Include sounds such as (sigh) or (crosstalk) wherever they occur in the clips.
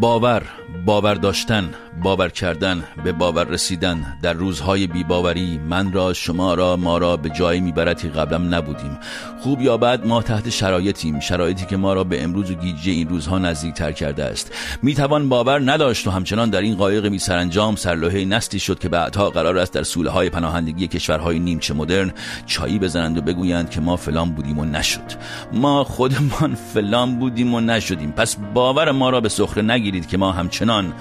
باور باور داشتن. باور کردن به باور رسیدن در روزهای بیباوری من را شما را ما را به جایی می‌برد که قبلا نبودیم. خوب یا بد ما تحت شرایطیم. شرایطی که ما را به امروز و گیجی این روزها نزدیکتر کرده است. می‌توان باور نداشت و همچنان در این قایق می سرانجام سرلوحه نسلی شد که بعدها قرار است در سوله های پناهندگی کشورهای نیمچه مدرن چایی بزنند و بگویند که ما فلان بودیم و نشد. ما خودمان فلان بودیم و نشدیم. پس باور ما را به سخره نگیرید که ما همچنان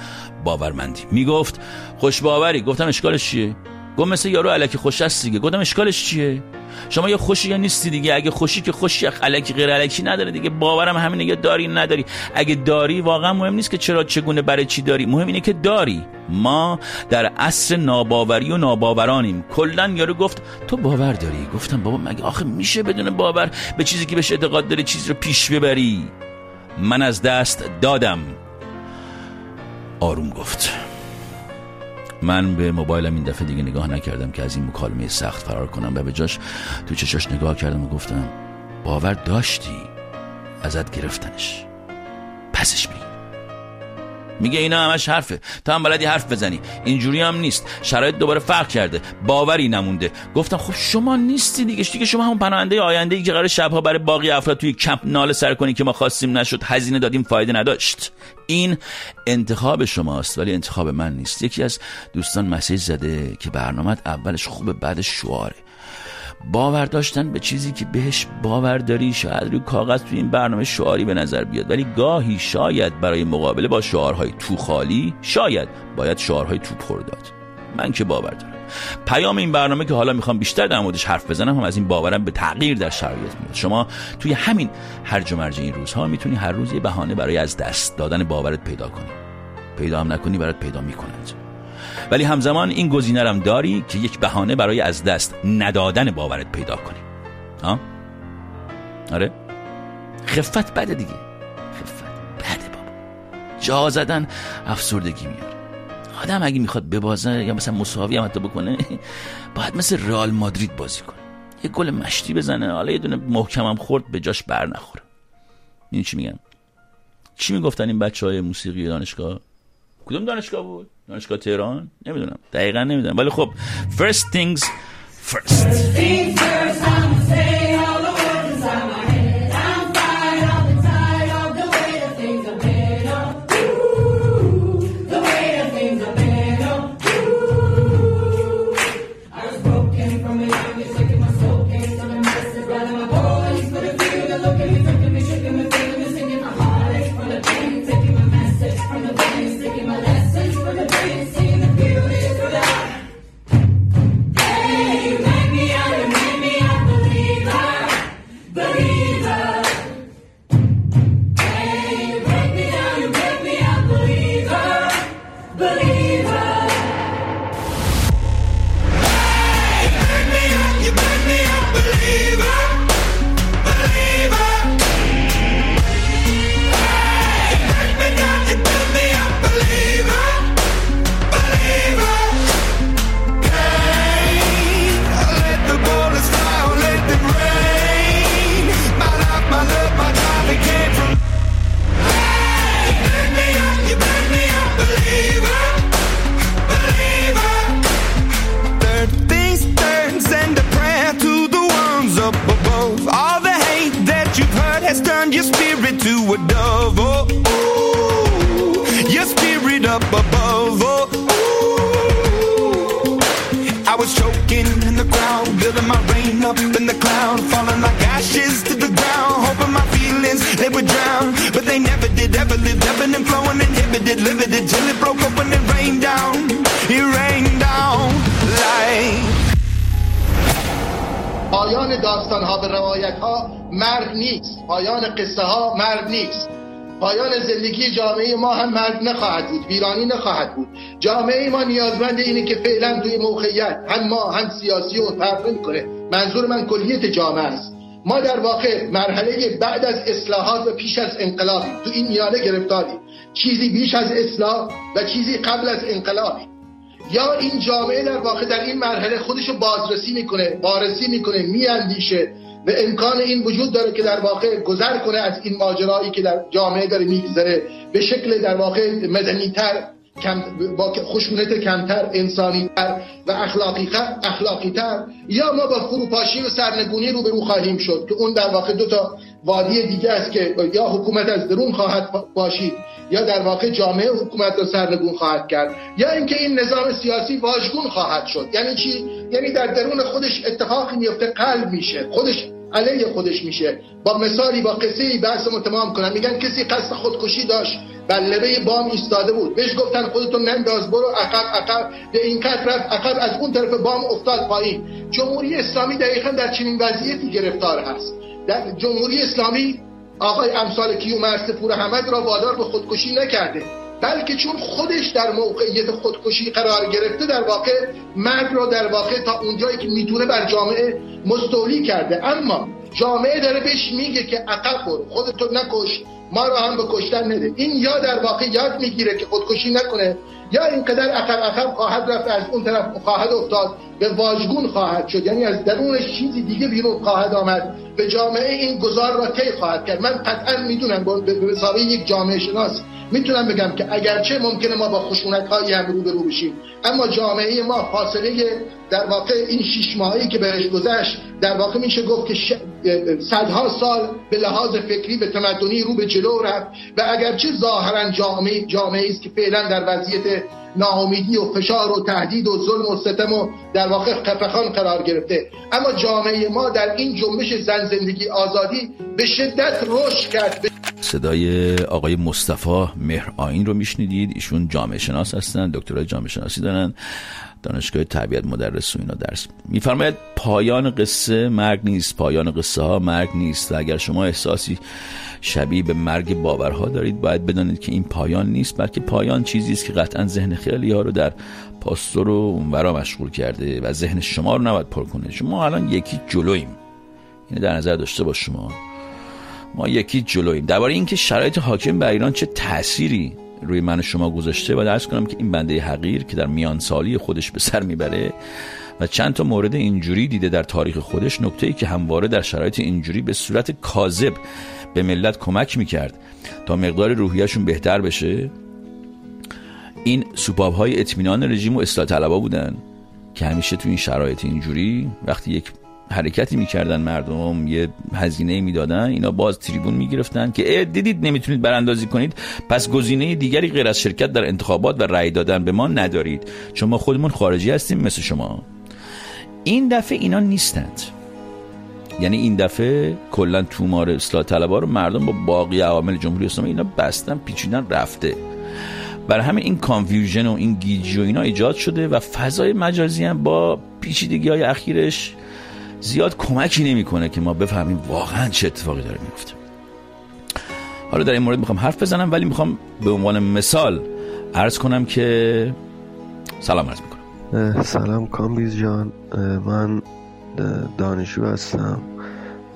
باورمندیم می‌گفت خوش باوری. گفتم اشکالش چیه؟ گفت مثل یارو علکی خوش است دیگه. گفتم اشکالش چیه؟ شما یا خوشی یا نیستی دیگه. اگه خوشی که خوشی علکی غیر علکی نداره دیگه. باورم همینه یا داری نداری. اگه داری واقعا مهم نیست که چرا چگونه برای چی داری. مهم اینه که داری. ما در عصر ناباوری و ناباورانیم. کلا یارو گفت تو باور داری. گفتم بابا مگه آخه میشه بدون باور به چیزی که بهش اعتقاد داری چیز رو پیش ببری؟ من از دست دادم. آروم گفت. من به موبایلم این دفعه دیگه نگاه نکردم که از این مکالمه سخت فرار کنم و به جاش تو چشاش نگاه کردم و گفتم باور داشتی؟ ازت گرفتنش. پسش بگیر میگه اینا همش حرفه. تا هم بلدی حرف بزنی. اینجوری هم نیست. شرایط دوباره فرق کرده. باوری نمونده. گفتم خب شما نیستی دیگه. دیگه شما همون پناهنده آینده ای که قرار شبها برای باقی افراد توی کمپ ناله سر کنی که ما خواستیم نشد هزینه دادیم فایده نداشت. این انتخاب شماست ولی انتخاب من نیست. یکی از دوستان مسیج زده که برنامه اولش خوبه بعدش شعاره. باور داشتن به چیزی که بهش باور داری شاید روی کاغذ توی این برنامه شعاری به نظر بیاد. ولی گاهی شاید برای مقابله با شعارهای تو خالی شاید باید شعارهای تو پر داد. من که باور دارم. پیام این برنامه که حالا می‌خوام بیشتر در موردش حرف بزنم هم از این باورم به تغییر در شرایط میاد. شما توی همین هرج و مرج این روزها می‌تونی هر روز یه بهانه برای از دست دادن باورت پیدا کنی. پیدا هم نکنی برات پیدا می‌کنند. ولی همزمان این گزینه هم داری که یک بهانه برای از دست ندادن باورت پیدا کنی. ها؟ آره. خفت بده دیگه. خفت بده بابا. جا زدن افسردگی میاره. آدم اگه می‌خواد ببازه یا مثلا مساوی هم حتی بکنه باید مثل رئال مادرید بازی کنه. یه گل مشتی بزنه حالا یه دونه محکمم خورد به جاش بر نخوره. این چی میگن؟ چی می‌گفتن این بچه های موسیقی دانشگاه؟ کدوم دانشگاه بود؟ دانشگاه تهران؟ نمی‌دونم. دقیقا نمی‌دونم. ولی خب first things first. پایان داستان ها به روایت ها مرگ نیست. پایان قصه ها مرگ نیست. پایان زندگی جامعه ما هم مرگ نخواهد بود ویرانی نخواهد بود. جامعه ما نیازمند اینه که فعلا توی موقعیت هم ما هم سیاسیون فرق کنه. منظور من کلیت جامعه است. ما در واقع مرحله بعد از اصلاحات و پیش از انقلاب تو این میانه گرفتاریم. چیزی بیش از اصلاح و چیزی قبل از انقلابی یا این جامعه در واقع در این مرحله خودشو بازرسی می‌کنه بارسی می‌کنه میاندیشه و امکان این وجود داره که در واقع گذر کنه از این ماجرایی که در جامعه داره میگذره. به شکل در واقع مدنیتر با خشونت کمتر انسانی تر و اخلاقی اخلاقی تر یا ما با فروپاشی و سرنگونی رو به رو خواهیم شد که اون در واقع دو تا وادی دیگه است که یا حکومت از درون خواهد باشید یا در واقع جامعه حکومت رو سرنگون خواهد کرد یا اینکه این نظام سیاسی واژگون خواهد شد. یعنی چی؟ یعنی در درون خودش اتفاقی میفته قلب میشه. خودش علیه خودش میشه. با مثالی با قصه بحث تمام کنم. میگن کسی قصد خودکشی داشت. بر لبه بام ایستاده بود. بهش گفتن خودتون ننداز برو عقب عقب. به این کت رفت عقب. از اون طرف بام افتاد پایین. جمهوری اسلامی دقیقا در چنین وضعیتی گرفتار هست. در جمهوری اسلامی آقای امثال کیومرث پور حمد را وادار به خودکشی نکرده. بلکه چون خودش در موقعیت خودکشی قرار گرفته در واقع مرگ را در واقع تا اونجایی که می‌تونه بر جامعه مستولی کرده. اما جامعه داره بهش میگه که عقب برو خودتو نکش. ما رو هم به کشتن نده. این یا در واقع یاد می‌گیره که خودکشی نکنه یا اینقدر عقب عقب خواهد رفت از اون طرف خواهد افتاد به واژگون خواهد شد. یعنی از درونش چیزی دیگه بیرون خواهد آمد. به جامعه این گذار را طی خواهد کرد؟ من قطعا می‌دونم به حساب یک جامعه شناس می‌تونم بگم که اگرچه ممکنه ما با خشونت هایی هم رو برو بشیم اما جامعه ما فاصله در واقع این شش ماهی که بهش گذشت در واقع میشه گفت که صدها سال به لحاظ فکری به تمدنی رو به جلو رفت و اگرچه ظاهرا جامعه جامعه است که فعلا در وضعیت ناامیدی و فشار و تهدید و ظلم و ستم و در واقع قفخان قرار گرفته. اما جامعه ما در این جنبش زن زندگی آزادی به شدت رشد کرد. صدای آقای مصطفی مهر آین رو میشنیدید. ایشون جامعه شناس هستن دکترای جامعه شناسی دارن. دانشگاه تربیت مدرس و اینا درس میفرماید. پایان قصه مرگ نیست. پایان قصه ها مرگ نیست. و اگر شما احساسی شبیه به مرگ باورها دارید باید بدانید که این پایان نیست بلکه پایان چیزی است که قطعا ذهن خیلی ها رو در پاستور و اونورا مشغول کرده و ذهن شما رو نباید پر کنه. شما الان یکی جلویم. اینو در نظر داشته باش شما. ما یکی جلویم. درباره اینکه شرایط حاکم بر ایران چه تأثیری روی من شما گذاشته و درس کنم که این بنده حقیر که در میان سالی خودش به سر می‌بره و چند تا مورد اینجوری دیده در تاریخ خودش نکته ای که همواره در شرایط اینجوری به صورت کاذب به ملت کمک می‌کرد تا مقدار روحیشون بهتر بشه. این سوپاب های اطمینان رژیم و اصلاح طلبا بودن که همیشه تو این شرایط اینجوری وقتی یک حرکتی می‌کردن مردم یه هزینه می‌دادن اینا باز تریبون می‌گرفتن که دیدید نمی‌تونید براندازی کنید پس گزینه دیگری غیر از شرکت در انتخابات و رأی دادن به ما ندارید. چون ما خودمون خارجی هستیم مثل شما. این دفعه اینا نیستند. یعنی این دفعه کلا تومار اصلاح طلبا رو مردم با باقی عوامل جمهوری اسلامی اینا بستن پیچیدن رفته. برای همه این confusion و این گیجی و اینا ایجاد شده و فضای مجازی هم با پیچیدگی های اخیرش زیاد کمکی نمی‌کنه که ما بفهمیم واقعا چه اتفاقی داره میفته حالا در این مورد می‌خوام حرف بزنم ولی می‌خوام به عنوان مثال عرض کنم که سلام عرض می‌کنم. سلام کامبیز جان. من دانشجو هستم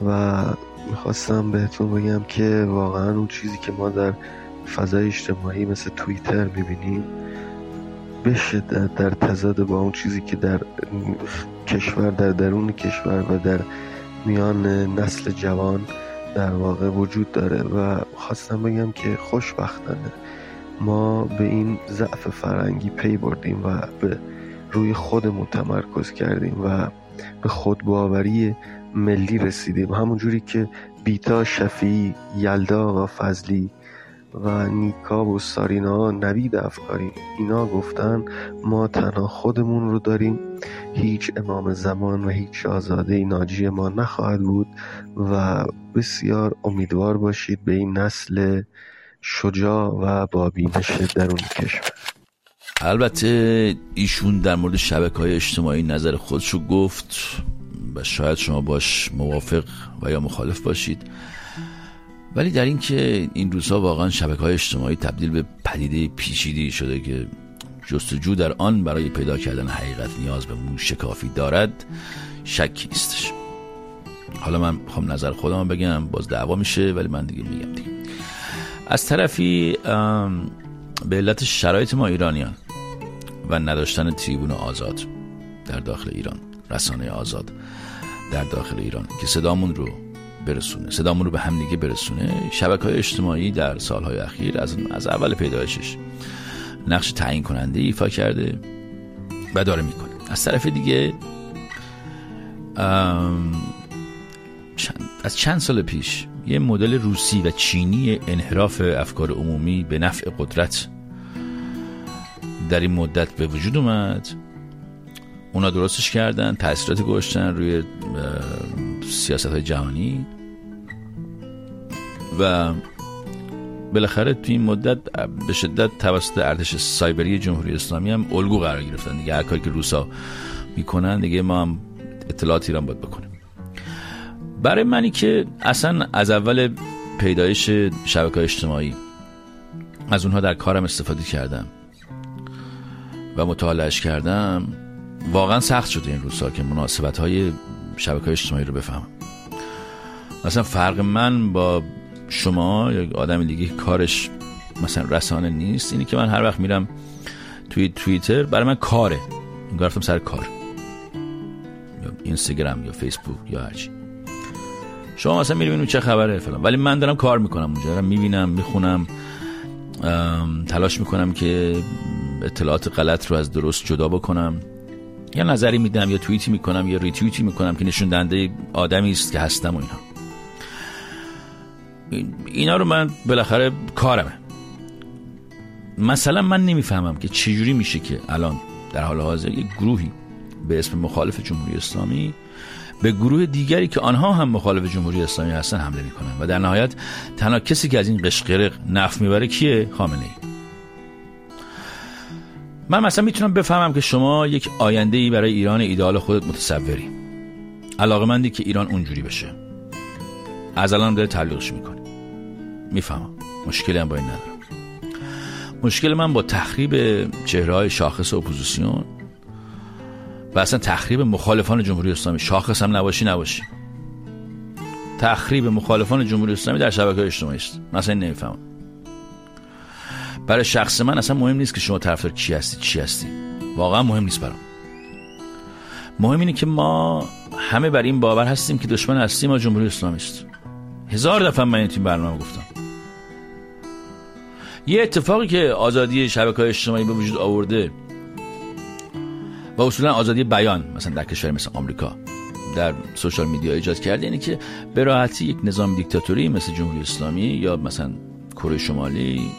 و می‌خواستم بهتون بگم که واقعا اون چیزی که ما در فضای اجتماعی مثل توییتر می‌بینیم به شدت در تضاد با اون چیزی که در کشور در درون کشور و در میان نسل جوان در واقع وجود داره و خواستم بگم که خوشبختانه ما به این ضعف فرنگی پی بردیم و به روی خودمون تمرکز کردیم و به خودباوری ملی رسیدیم. همونجوری که بیتا شفی یلدا و فضلی و نیکا و سارینا نوید افکاری. اینا گفتن ما تنها خودمون رو داریم. هیچ امام زمان و هیچ شاهزاده ناجی ما نخواهد بود و بسیار امیدوار باشید به این نسل شجاع و با بینش درون کشور. البته ایشون در مورد شبکه های اجتماعی نظر خودشو گفت و شاید شما باش موافق و یا مخالف باشید. ولی در اینکه این روزها واقعا شبکه های اجتماعی تبدیل به پدیده پیچیدی شده که جستجو در آن برای پیدا کردن حقیقت نیاز به موشکافی دارد شکی نیستش حالا من می‌خوام نظر خودم بگم باز دعوا میشه ولی من دیگه میگم دیگه. از طرفی به علت شرایط ما ایرانیان و نداشتن تریبون آزاد در داخل ایران رسانه آزاد در داخل ایران که صدامون رو برسونه. صدامون رو به همدیگه برسونه. شبکه های اجتماعی در سالهای اخیر از, از اول پیدایشش نقش تعیین کننده ایفا کرده و داره می‌کنه. از طرف دیگه از چند سال پیش یه مدل روسی و چینی انحراف افکار عمومی به نفع قدرت در این مدت به وجود اومد. اونا درستش کردن تاثیرات گذاشتن روی سیاست های جهانی. و بالاخره توی این مدت به شدت توسط ارتش سایبری جمهوری اسلامی هم الگو قرار گرفتن. دیگه هر کاری که روسا می‌کنن دیگه ما هم اطلاعات ایران باید بکنیم. برای منی که اصلا از اول پیدایش شبکه اجتماعی از اونها در کارم استفاده کردم و مطالعهش کردم واقعا سخت شده این روزها که مناسبت های شبکه اجتماعی رو بفهمم. مثلا فرق من با شما یا آدم دیگه کارش مثلا رسانه نیست اینی که من هر وقت میرم توی توییتر برای من کاره. گرفتم سر کار. یا اینستاگرام یا فیسبوک یا هرچی شما مثلا می‌بینید چه خبره فلان. ولی من دارم کار می‌کنم اونجا. دارم می‌بینم می‌خونم. تلاش می‌کنم که اطلاعات غلط رو از درست جدا بکنم. یا نظری میدم یا توییتی می‌کنم یا ریتوییتی می‌کنم که نشون دهنده آدمی است که هستم و اینا. اینا رو من بالاخره کارمه. مثلا من نمی‌فهمم که چجوری میشه که الان در حال حاضر یک گروهی به اسم مخالف جمهوری اسلامی به گروه دیگری که آنها هم مخالف جمهوری اسلامی هستن حمله می‌کنن. و در نهایت تنها کسی که از این قشقرق نف می‌بره کیه؟ خامنه ای من مثلا می‌تونم بفهمم که شما یک آینده ای برای ایران ایدال خودت متصوری. علاقه مندی که ایران اونجوری بشه. از الان داره تبلیغش می‌کنه. می‌فهمم. مشکلی هم با این ندارم. مشکل من با تخریب چهره های شاخص اپوزیسیون و اصلا تخریب مخالفان جمهوری اسلامی. شاخص هم نباشی نباشی. تخریب مخالفان جمهوری اسلامی در شبکه اجتماعی است. مثلا نمی‌فهمم. برای شخص من اصلا مهم نیست که شما طرفدار کی هستی چی هستی. واقعا مهم نیست برام. مهم اینه که ما همه بر این باور هستیم که دشمن اصلی ما جمهوری اسلامی است. هزار دفعه من این برنامه گفتم. یه اتفاقی که آزادی شبکه اجتماعی به وجود آورده و اصولا آزادی بیان مثلا در کشور مثل آمریکا در سوشال میدیا ایجاد کرده اینه که به راحتی یک نظام دیکتاتوری مثل جمهوری اسلامی یا مثلا کره شمالی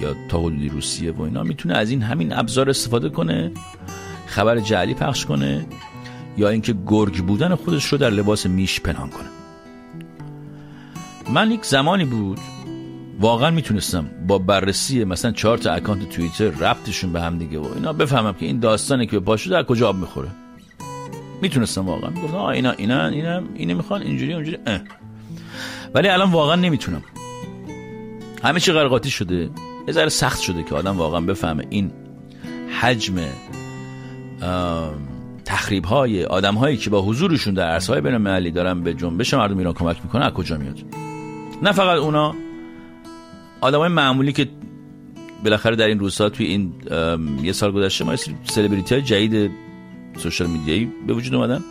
یا حدودی روسیه و اینا می‌تونه از این همین ابزار استفاده کنه خبر جعلی پخش کنه یا اینکه گرگ بودن خودش رو در لباس میش پنهان کنه. من یک زمانی بود واقعا می‌تونستم با بررسی مثلا چهار تا اکانت توییتر ربطشون به هم دیگه و اینا بفهمم که این داستانی که به پاشو در کجا آب می‌خوره. می‌تونستم واقعا. می‌گفتم آه اینا اینا اینا اینه می‌خوان اینجوری اونجوری. ولی الان واقعا نمی‌تونم. همه چی قرقاتی شده. یه ذره سخت شده که آدم واقعا بفهمه این حجم تخریب های آدم هایی که با حضورشون در عرصه های بین دارن به جنبش مردم ایران کمک می‌کنه از کجا میاد؟ نه فقط اونا آدم های معمولی که بالاخره در این روزها توی این یه سال گذشته ما سلبریتی های جدید سوشال میدیایی به وجود اومدن.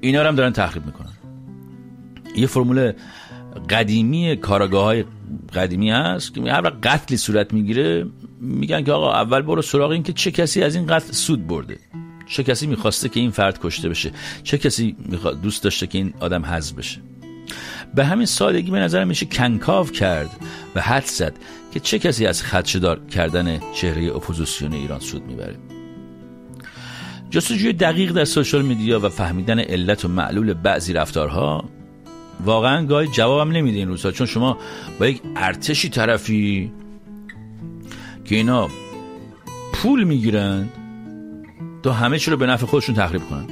اینا هم دارن تخریب می‌کنن. یه فرمول قدیمی کاراگاه های قدیمی هست که هر قتلی صورت می‌گیره میگن که آقا اول برو سراغ این که چه کسی از این قتل سود برده. چه کسی می‌خواسته که این فرد کشته بشه؟ چه کسی دوست داشته که این آدم حذف بشه؟ به همین سادگی به نظر میشه کنکاش کرد و حدس زد که چه کسی از خدشه‌دار کردن چهره اپوزیسیون ایران سود می‌بره. جستجوی دقیق در social media و فهمیدن علت و معلول بعضی رفتارها واقعا گاهی جوابم نمیده این روزها چون شما با یک ارتشی طرفی که اینا پول می‌گیرند تا همه چی رو به نفع خودشون تخریب کنن.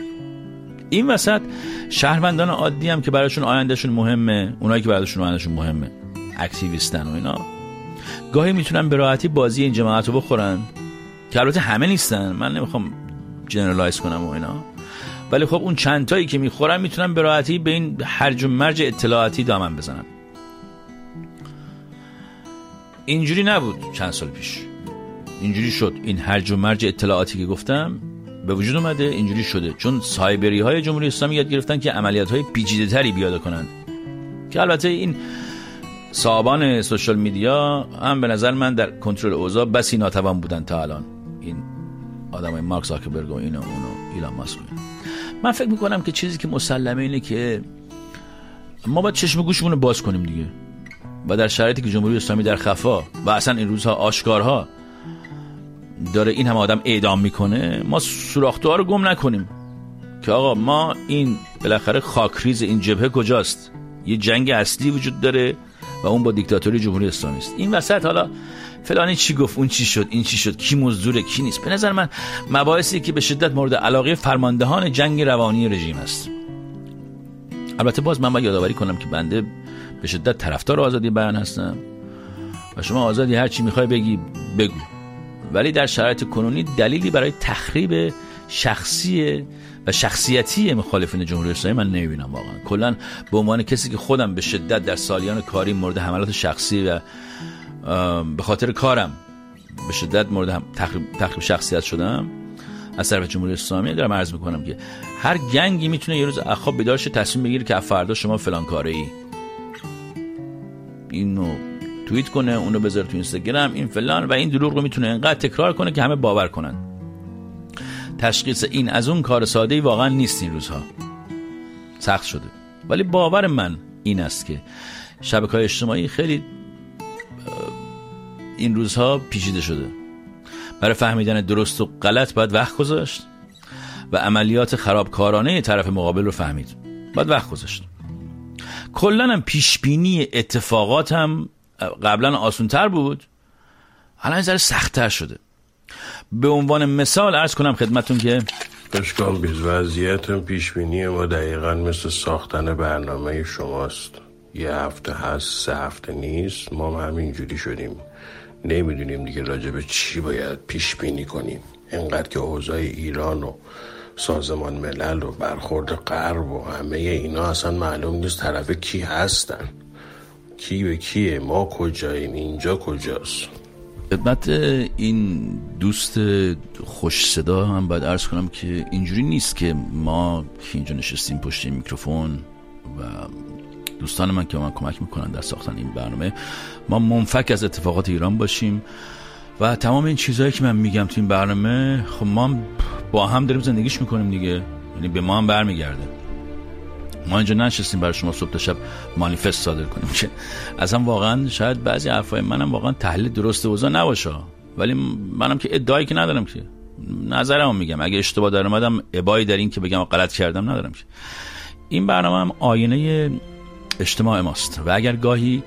این وسط شهروندان عادی هم که براشون آیندهشون مهمه اونایی که براشون آیندهشون مهمه اکتیویستن و اینا گاهی می‌تونن به راحتی بازی این جماعت رو بخورن که البته همه نیستن من نمی‌خوام جنرالایز کنم و اینا. ولی خب اون چند تایی که می‌خورن می‌تونن به راحتی به این هرج و مرج اطلاعاتی دامن بزنن. اینجوری نبود چند سال پیش. اینجوری شد. این هرج و مرج اطلاعاتی که گفتم به وجود اومده. اینجوری شده. چون سایبری های جمهوری اسلامی یاد گرفتن که عملیات های پیچیده تری بیاده کنند. که البته این صاحبان سوشال میدیا هم به نظر من در کنترل اوضاع بسی ناتوان بودن تا الان. این آدمای مارک زاکربرگ و اینو اونو ایلان ماسک من فکر می‌کنم که چیزی که مسلمه اینه که ما باید چشم گوشمون رو باز کنیم دیگه. و در شرایطی که جمهوری اسلامی در خفا و اصلا این روزها آشکارها داره این هم آدم اعدام می‌کنه ما سوراخته رو گم نکنیم. که آقا ما این بالاخره خاکریز این جبهه کجاست؟ یه جنگ اصلی وجود داره و اون با دیکتاتوری جمهوری اسلامی است. این وسط حالا فلانی چی گفت اون چی شد این چی شد کی مزدوره کی نیست. به نظر من مباحثی که به شدت مورد علاقه فرماندهان جنگ روانی رژیم است. البته باز من باید یادآوری کنم که بنده به شدت طرفدار آزادی بیان هستم و شما آزادی هر چی می‌خوای بگی بگو. ولی در شرایط کنونی دلیلی برای تخریب شخصی و شخصیتی مخالفین جمهوری اسلامی من نمی‌بینم واقعا. کلا به عنوان کسی که خودم به شدت در سالیان کاری مورد حملات شخصی و به خاطر کارم به شدت مورد تخریب, شخصیت شدم. از طرف جمهوری اسلامی دارم عرض می‌کنم که هر گنگی می‌تونه یه روز اخواب بیدار تصمیم بگیره که فردا شما فلان کاره ای اینو توییت کنه اونو بذاره تو اینستاگرام این فلان و این دروغ رو می‌تونه انقدر تکرار کنه که همه باور کنن. تشخیص این از اون کار ساده ای واقعا نیست این روزها. سخت شده. ولی باور من این است که شبکه های اجتماعی خیلی این روزها پیچیده شده. برای فهمیدن درست و غلط باید وقت گذاشت و عملیات خرابکارانه طرف مقابل رو فهمید. باید وقت گذاشت. کلا هم پیشبینی اتفاقات هم قبلا آسونتر بود. الان ذره سختتر شده. به عنوان مثال ارز کنم خدمتون که اشکال بیز وضعیت پیشبینی ما دقیقا مثل ساختن برنامه شماست. یه هفته هست سه هفته نیست. ما هم همینجوری شدیم. نمی‌دونیم دیگه راجع چی باید پیش بینی کنیم. انقدر که اوضاع ایران و سازمان ملل و برخورد غرب و همه اینا اصلا معلوم نیست طرف کی هستن. کی به کیه؟ ما کجاییم؟ اینجا کجاست؟ خدمت این دوست خوش صدا هم باید ارز کنم که اینجوری نیست که ما که اینجا نشستیم پشت میکروفون و دوستان من که من کمک می‌کنن در ساختن این برنامه ما منفک از اتفاقات ایران باشیم و تمام این چیزهایی که من میگم تو این برنامه خب ما با هم داریم زندگیش می‌کنیم دیگه. یعنی به ما هم برمیگرده. ما اینجا نشستیم برای شما صبح تا شب مانیفست صادر کنیم. (laughs) که اصلا واقعا شاید بعضی حرفای منم واقعا تحلیل درست اوضاع نباشه. ولی منم که ادعایی که ندارم که. نظرمو میگم. اگه اشتباه در اومدم ابایی در این که بگم غلط کردم ندارم که. این برنامه هم آینه اجتماع ماست و اگر گاهی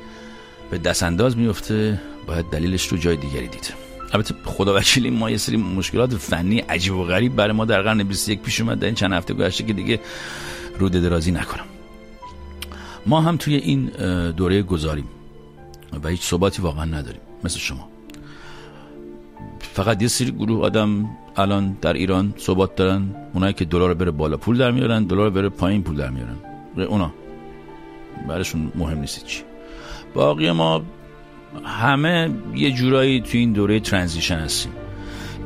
به دست انداز میفته باید دلیلش رو جای دیگری دید. البته خدا وکیلی ما یه سری مشکلات فنی عجیب و غریب برای ما در قرن 21 پیش اومد در این چند هفته گذشته که دیگه رو درازی نکنم. ما هم توی این دوره گذاریم و هیچ ثباتی واقعا نداریم مثل شما. فقط یه سری گروه آدم الان در ایران ثبات دارن. اونایی که دلار بره بالا پول در میارن دلار بره پایین پول در میارن. اونا. براشون مهم نیست چی باقی ما همه یه جورایی توی این دوره ترانزیشن هستیم.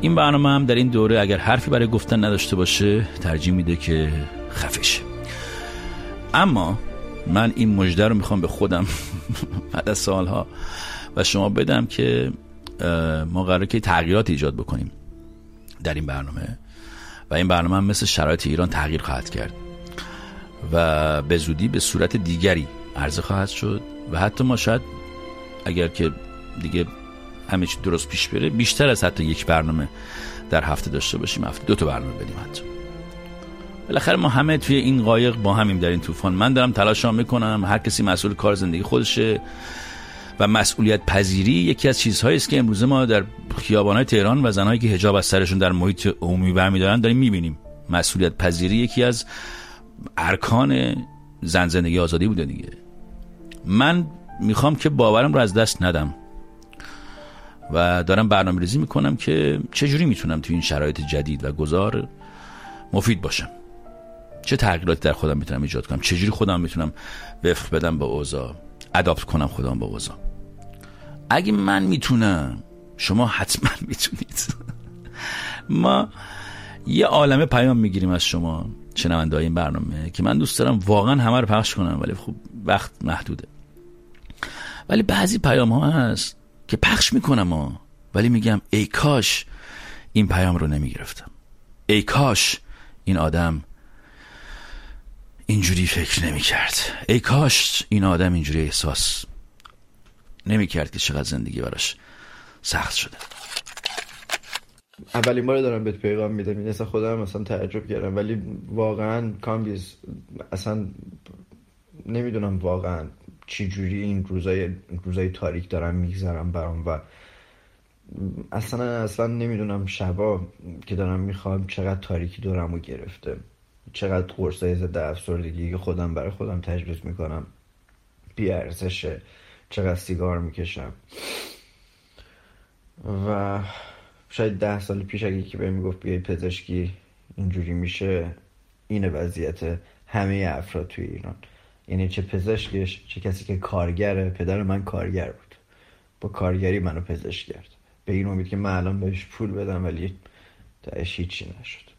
این برنامه هم در این دوره اگر حرفی برای گفتن نداشته باشه ترجیح میده که خفشه اما من این مژده رو می‌خوام به خودم (laughs) بعد از سالها و شما بدم که ما قراره که تغییرات ایجاد بکنیم در این برنامه. و این برنامه هم مثل شرایط ایران تغییر خواهد کرد. و به زودی به صورت دیگری عرضه خواهد شد و حتی ما شاید اگر که دیگه همه چی درست پیش بره بیشتر از حتی یک برنامه در هفته داشته باشیم هفته دو تا برنامه بدیم حتی. بالاخره ما همه توی این قایق با همیم در این طوفان. من دارم تلاشام می‌کنم هر کسی مسئول کار زندگی خودشه و مسئولیت پذیری یکی از چیزهایی است که امروزه ما در خیابانهای تهران و زنهایی که حجاب از سرشون در محیط عمومی برمیدارن داریم می‌بینیم. مسئولیت پذیری یکی از ارکان زن زندگی آزادی بوده دیگه. من می‌خوام که باورم رو از دست ندم و دارم برنامه ریزی می‌کنم که چجوری می‌تونم تو این شرایط جدید و گذار مفید باشم. چه تغییراتی در خودم می‌تونم ایجاد کنم؟ چجوری خودم می‌تونم وفق بدم با اوضاع؟ اداپت کنم خودم با اوضاع. اگه من می‌تونم شما حتما می‌تونید. (laughs) ما یه عالمه پیام می‌گیریم از شما. شنونده این برنامه که من دوست دارم واقعا همه رو پخش کنم ولی خب وقت محدوده. ولی بعضی پیام ها هست که پخش می‌کنم ها ولی میگم ای کاش این پیام رو نمی‌گرفتم. ای کاش این آدم اینجوری فکر نمی‌کرد. ای کاش این آدم اینجوری احساس نمی‌کرد که چقدر زندگی براش سخت شده. اولین بار دارم بهت پیغام میدم این اصلا خودم مثلا تعجب کردم. ولی واقعا کامبیز اصلا نمی‌دونم واقعا چی جوری این روزای روزای تاریک دارم میگذرم برام و اصلا اصلا نمی‌دونم شبا که دارم می‌خوام چقدر تاریکی دورم رو گرفته. چقدر قرصای ضد افسردگی که خودم برای خودم تجویز می‌کنم. بی ارزشه. چقدر سیگار می‌کشم. و شاید ده سال پیش اگه که بهم می‌گفت بیای پزشکی اینجوری میشه این وضعیت همه افراد توی ایران. یعنی چه پزشکش چه کسی که کارگره پدر من کارگر بود. با کارگری منو پزشک کرد. به این امید که من الان بهش پول بدم ولی تاش هیچی نشد.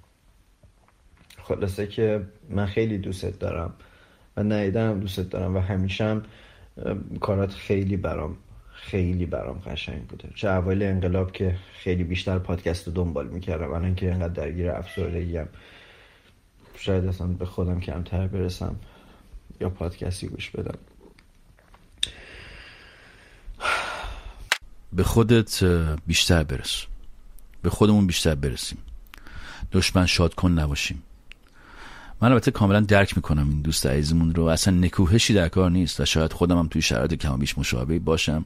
خلاصه که من خیلی دوست دارم. و نیدم دوست دارم و همیشه هم کارات خیلی برام خیلی برام قشنگ بوده. چه اول انقلاب که خیلی بیشتر پادکست رو دنبال می‌کردم الان که اینقدر درگیر افسردگی هم شاید اصلا به خودم کمتر برسم یا پادکستی گوش بدم. به خودت بیشتر برس. به خودمون بیشتر برسیم. دشمن شاد کن نباشیم. من البته کاملا درک می‌کنم این دوست عزیزمون رو. اصلا نکوهشی در کار نیست و شاید خودم هم توی شرایط کم بیش مشابهی باشم.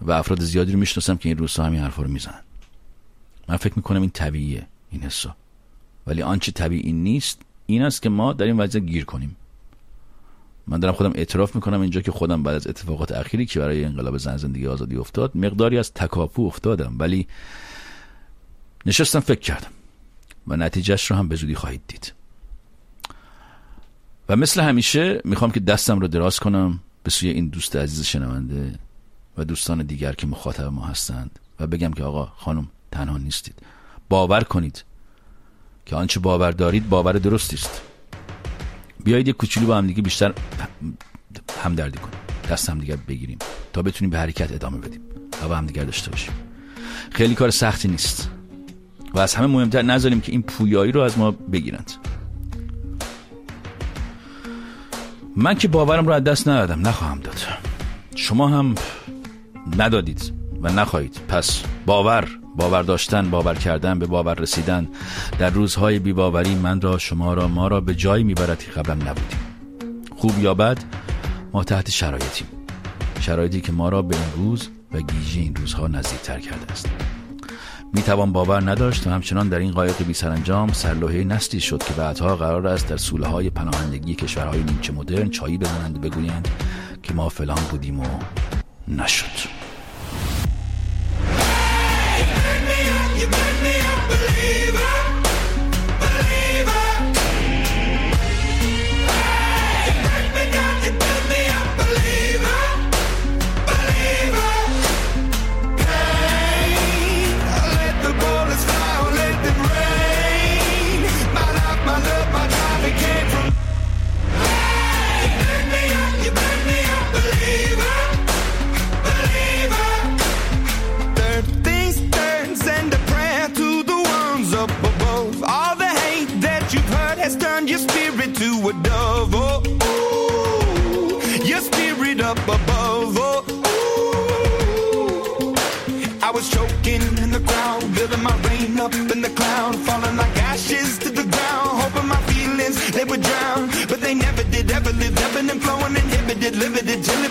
و افراد زیادی رو می‌شناسم که این روزها همین حرفا رو می‌زنن. من فکر می‌کنم این طبیعیه این حسا. ولی آنچه طبیعی نیست این است که ما در این وضعیت گیر کنیم. من دارم خودم اعتراف می‌کنم اینجا که خودم بعد از اتفاقات اخیری که برای انقلاب زن زندگی آزادی افتاد مقداری از تکاپو افتادم. ولی نشستم فکر کردم و نتیجهش رو هم به زودی خواهید دید. و مثل همیشه می‌خوام که دستم رو دراز کنم به سوی این دوست عزیز شنونده و دوستان دیگر که مخاطب ما هستند و بگم که آقا خانم تنها نیستید. باور کنید که آنچه باور دارید باور درستی است. بیایید یک کوچولو با هم دیگه بیشتر همدردی کنیم. دست هم دیگر بگیریم تا بتونیم به حرکت ادامه بدیم و با هم دیگر داشته باشیم. خیلی کار سختی نیست و از همه مهمتر نذاریم که این پویایی رو از ما بگیرند. من که باورم رو از دست ندادم نخواهم داد. شما هم ندادید و نخواهید. پس باور باور داشتن باور کردن به باور رسیدن. در روزهای بیباوری من را شما را ما را به جایی می‌برد که قبلا نبودیم. خوب یا بد ما تحت شرایطیم. شرایطی که ما را به این روز و گیجی این روزها نزدیکتر کرده است. می توان باور نداشت و همچنان در این قایق بی سرانجام سرلوحه نسلی شد که بعدها قرار است در سوله های پناهندگی کشورهای نیمچه مدرن چایی بزنند و بگویند که ما فلان بودیم و نشد. limited, limited, limited.